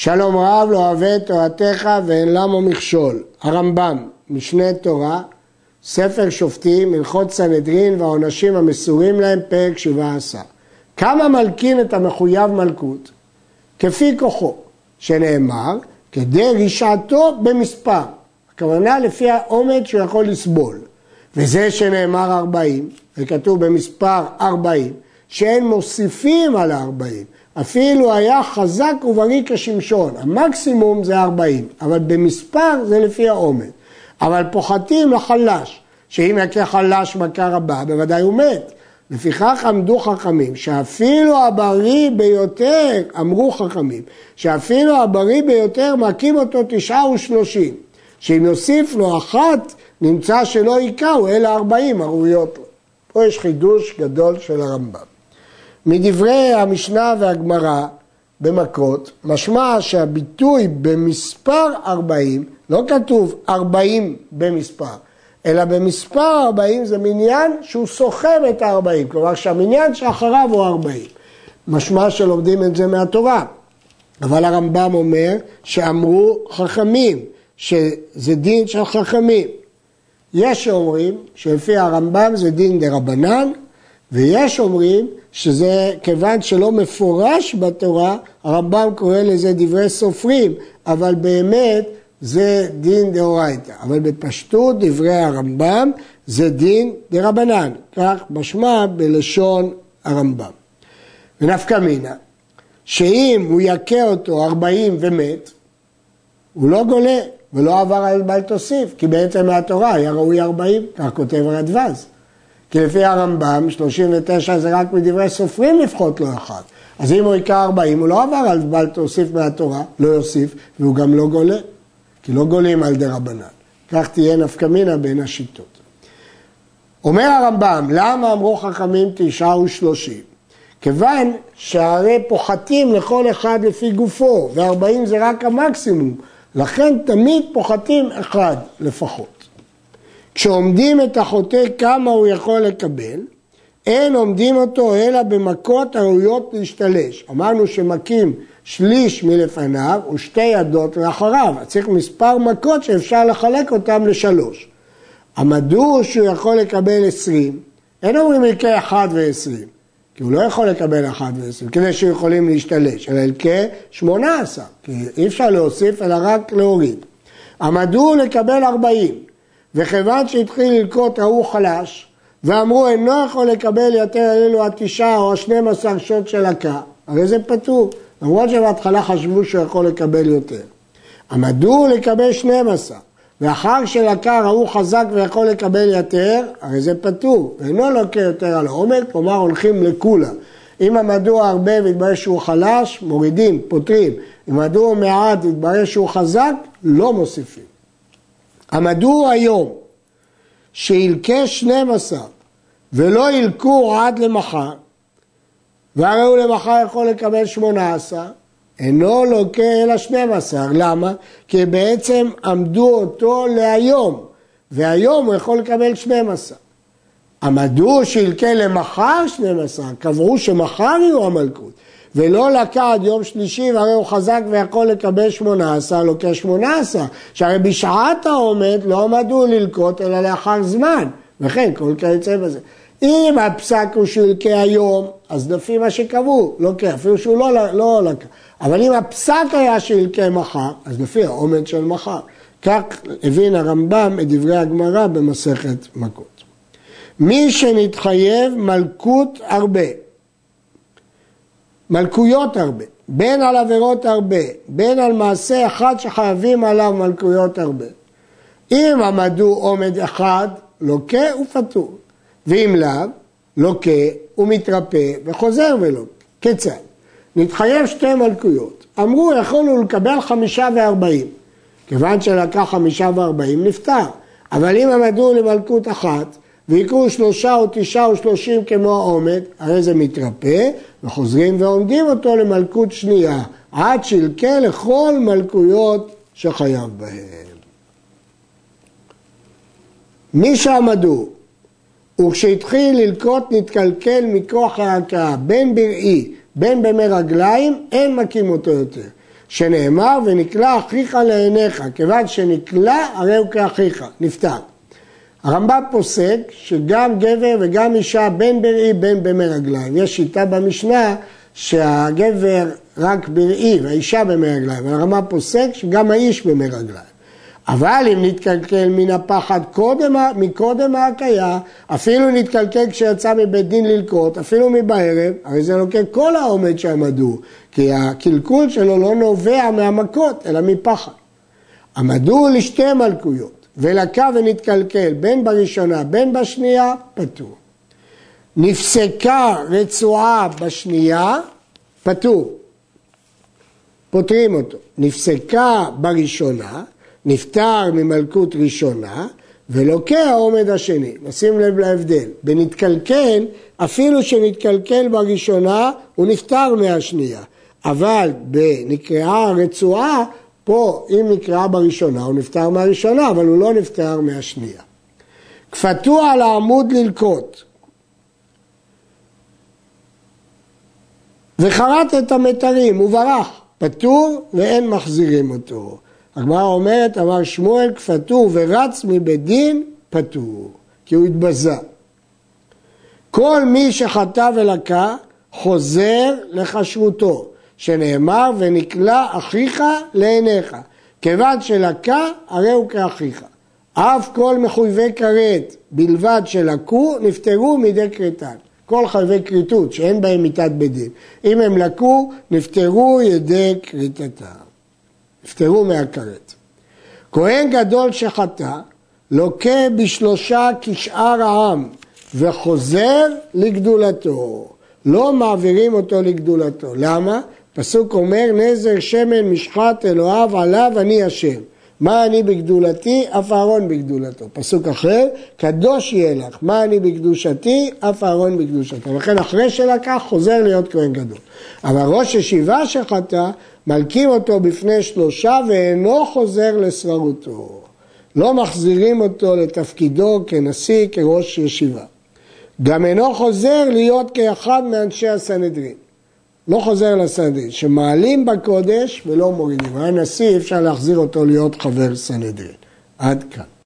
שלום רב לא אוהב את תורתך ואין למה מכשול. הרמב"ם, משנה תורה, ספר שופטים, הלכות סנהדרין והעונשים המסורים להם, פרק 17. כמה מלקין את המחויב מלכות? כפי כוחו, שנאמר, כדי רשעתו במספר. הכוונה לפי העומד שהוא יכול לסבול. וזה שנאמר 40, וכתוב במספר 40, שאין מוסיפים על ה-40. אפילו היה חזק ובריא כשמשון, המקסימום זה 40, אבל במספר זה לפי העומד. אבל פוחתים לחלש, שאם יכה חלש מכה רבה, בוודאי הוא מת. לפיכך עמדו חכמים, שאפילו הבריא ביותר, אמרו חכמים, שאפילו הבריא ביותר מכים אותו תשעה ושלושים, שאם יוסיף לו אחת, נמצא שלא היכהו, אלא ארבעים הראויות לו. פה יש חידוש גדול של הרמב"ם. מדברי המשנה והגמרא במכות, משמע שהביטוי במספר 40, לא כתוב 40 במספר, אלא במספר 40 זה מניין שהוא סוחב את ה-40, כלומר שהמניין שאחריו הוא 40. משמע שלומדים את זה מהתורה. אבל הרמב"ם אומר שאמרו חכמים, שזה דין של חכמים. יש שאומרים שלפי הרמב"ם זה דין דה רבנן, ויש אומרים שזה כיוון שלא מפורש בתורה, הרמב"ם קורא לזה דברי סופרים, אבל באמת זה דין דאורייתא. אבל בפשטות דברי הרמב"ם זה דין דרבנן, כך משמע בלשון הרמב"ם. ונפקא מינה, שאם הוא יכה אותו ארבעים ומת, הוא לא גולה ולא עבר על בל תוסיף, כי בעצם מהתורה היה ראוי ארבעים, כך כותב רדווז. כי לפי הרמב"ם, 39 זה רק מדברי סופרים לפחות לא אחד. אז אם הוא יקרא 40, הוא לא עבר על בל תוסיף מהתורה, לא יוסיף, והוא גם לא גולה, כי לא גולים על דה רבנן. כך תהיה נפקא מינה בין השיטות. אומר הרמב"ם, למה אמרו חכמים תשעה ושלושים? כיוון שהרי פוחתים לכל אחד לפי גופו, וארבעים זה רק המקסימום, לכן תמיד פוחתים אחד לפחות. כשעומדים את החוטא כמה הוא יכול לקבל, אין עומדים אותו אלא במכות הראויות להשתלש. אמרנו שמכים שליש מלפניו ושתי ידות לאחריו, צריך מספר מכות שאפשר לחלק אותם לשלוש. המדוע שהוא יכול לקבל עשרים, אין אומרים ילקה אחד ועשרים, כי הוא לא יכול לקבל אחד ועשרים, כדי שיכולים להשתלש, אלא ילקה שמונה עשר, כי אי אפשר להוסיף אלא רק להוריד. המדוע לקבל ארבעים, וכיוון שהתחיל ללקוט ההוא חלש, ואמרו אינו יכול לקבל יותר אלו התשעה או השנים עשר שעות של הקה, הרי זה פטור, למרות שבהתחלה חשבו שהוא יכול לקבל יותר. עמדו לקבל 12, ואחר שלקה ראו חזק ויכול לקבל יותר, הרי זה פטור, ואינו לוקה יותר על העומק, כלומר הולכים לכולה. אם עמדו הרבה והתברר שהוא חלש, מורידים, פותרים. אם עמדו מעט והתברר שהוא חזק, לא מוסיפים. עמדו היום שילקה 12 ולא ילקו עד למחר, והרי הוא למחר יכול לקבל 18, אינו לוקה אלא 12. למה? כי בעצם עמדו אותו להיום, והיום הוא יכול לקבל 12. עמדו שילקה למחר 12, קבעו שמחר יהיו המלכות. ולא לקה עד יום שלישי והרי הוא חזק ויכול לקבל שמונה עשר, לוקח שמונה עשר, שהרי בשעת העומד לא עמדו ללקוט אלא לאחר זמן, וכן כל כיוצא בזה. אם הפסק הוא שילקה היום, אז לפי מה שקבעו, לוקח, אפילו שהוא לא, לא לקה. אבל אם הפסק היה שילקה מחר, אז לפי העומד של מחר. כך הבין הרמב"ם את דברי הגמרא במסכת מכות. מי שנתחייב מלכות הרבה מלכויות הרבה, בין על עבירות הרבה, בין על מעשה אחד שחייבים עליו מלכויות הרבה. אם עמדו עומד אחד, לוקה ופטור, ואם לאו, לוקה ומתרפא וחוזר ולא. כיצד? נתחייב שתי מלכויות. אמרו, יכולנו לקבל חמישה וארבעים. כיוון שלקח חמישה וארבעים, נפטר. אבל אם עמדו למלכות אחת, ויקרו שלושה או תשעה או שלושים כמו העומד, הרי זה מתרפא, וחוזרים ועומדים אותו למלכות שנייה, עד שילקה לכל מלכויות שחייב בהן. מי שעמדו, וכשהתחיל ללקוט נתקלקל מכוח ההכאה, בין בראי, בין במי רגליים, אין מכים אותו יותר. שנאמר ונקלע אחיך לעיניך, כיוון שנקלע הרי הוא כאחיך, נפטר. הרמב"ם פוסק שגם גבר וגם אישה בין בראי בין במי רגליים. יש שיטה במשנה שהגבר רק בראי והאישה במי רגליים, אבל הרמב"ם פוסק שגם האיש במי רגליים. אבל אם נתקלקל מן הפחד קודם, מקודם ההקיה, אפילו נתקלקל כשיצא מבית דין ללקוט, אפילו מבערב, הרי זה לוקח כל העומד שעמדו, כי הקלקול שלו לא נובע מהמכות, אלא מפחד. עמדו לשתי מלכויות, ולקה ונתקלקל בין בראשונה בין בשנייה, פטור. נפסקה רצועה בשנייה, פטור. פותרים אותו. נפסקה בראשונה, נפטר ממלכות ראשונה ולוקה העומד השני. נשים לב להבדל. בנתקלקל, אפילו שנתקלקל בראשונה, הוא נפטר מהשנייה. אבל בנקראה רצועה, פה אם נקראה בראשונה, הוא נפטר מהראשונה, אבל הוא לא נפטר מהשנייה. כפתו על העמוד ללקוט. וחרט את המתרים, הוא ברח, פטור ואין מחזירים אותו. הגמרא אומרת, אמר שמואל כפתור ורץ מבית דין, פטור, כי הוא התבזה. כל מי שחטא ולקה, חוזר לכשרותו, שנאמר ונקלע אחיך לעיניך. כיוון שלקה, הרי הוא כאחיך. אף כל מחויבי כרת, בלבד שלקו, נפטרו מידי כרתן. כל חייבי כריתות שאין בהם מיתת בית דין. אם הם לקו, נפטרו ידי כריתתם. נפטרו מהכרת. כהן גדול שחטא, לוקה בשלושה כשאר העם וחוזר לגדולתו. לא מעבירים אותו לגדולתו. למה? פסוק אומר, נזר שמן משחת אלוהיו עליו אני השם. מה אני בגדולתי? אף אהרון בגדולתו. פסוק אחר, קדוש יהיה לך. מה אני בקדושתי? אף אהרון בקדושתו. לכן אחרי שלקח חוזר להיות כהן גדול. אבל ראש ישיבה שחטא, מלקים אותו בפני שלושה ואינו חוזר לשררותו. לא מחזירים אותו לתפקידו כנשיא, כראש ישיבה. גם אינו חוזר להיות כאחד מאנשי הסנהדרין. לא חוזר לסנהדרין, שמעלים בקודש ולא מורידים. היה נשיא, אפשר להחזיר אותו להיות חבר סנהדרין. עד כאן.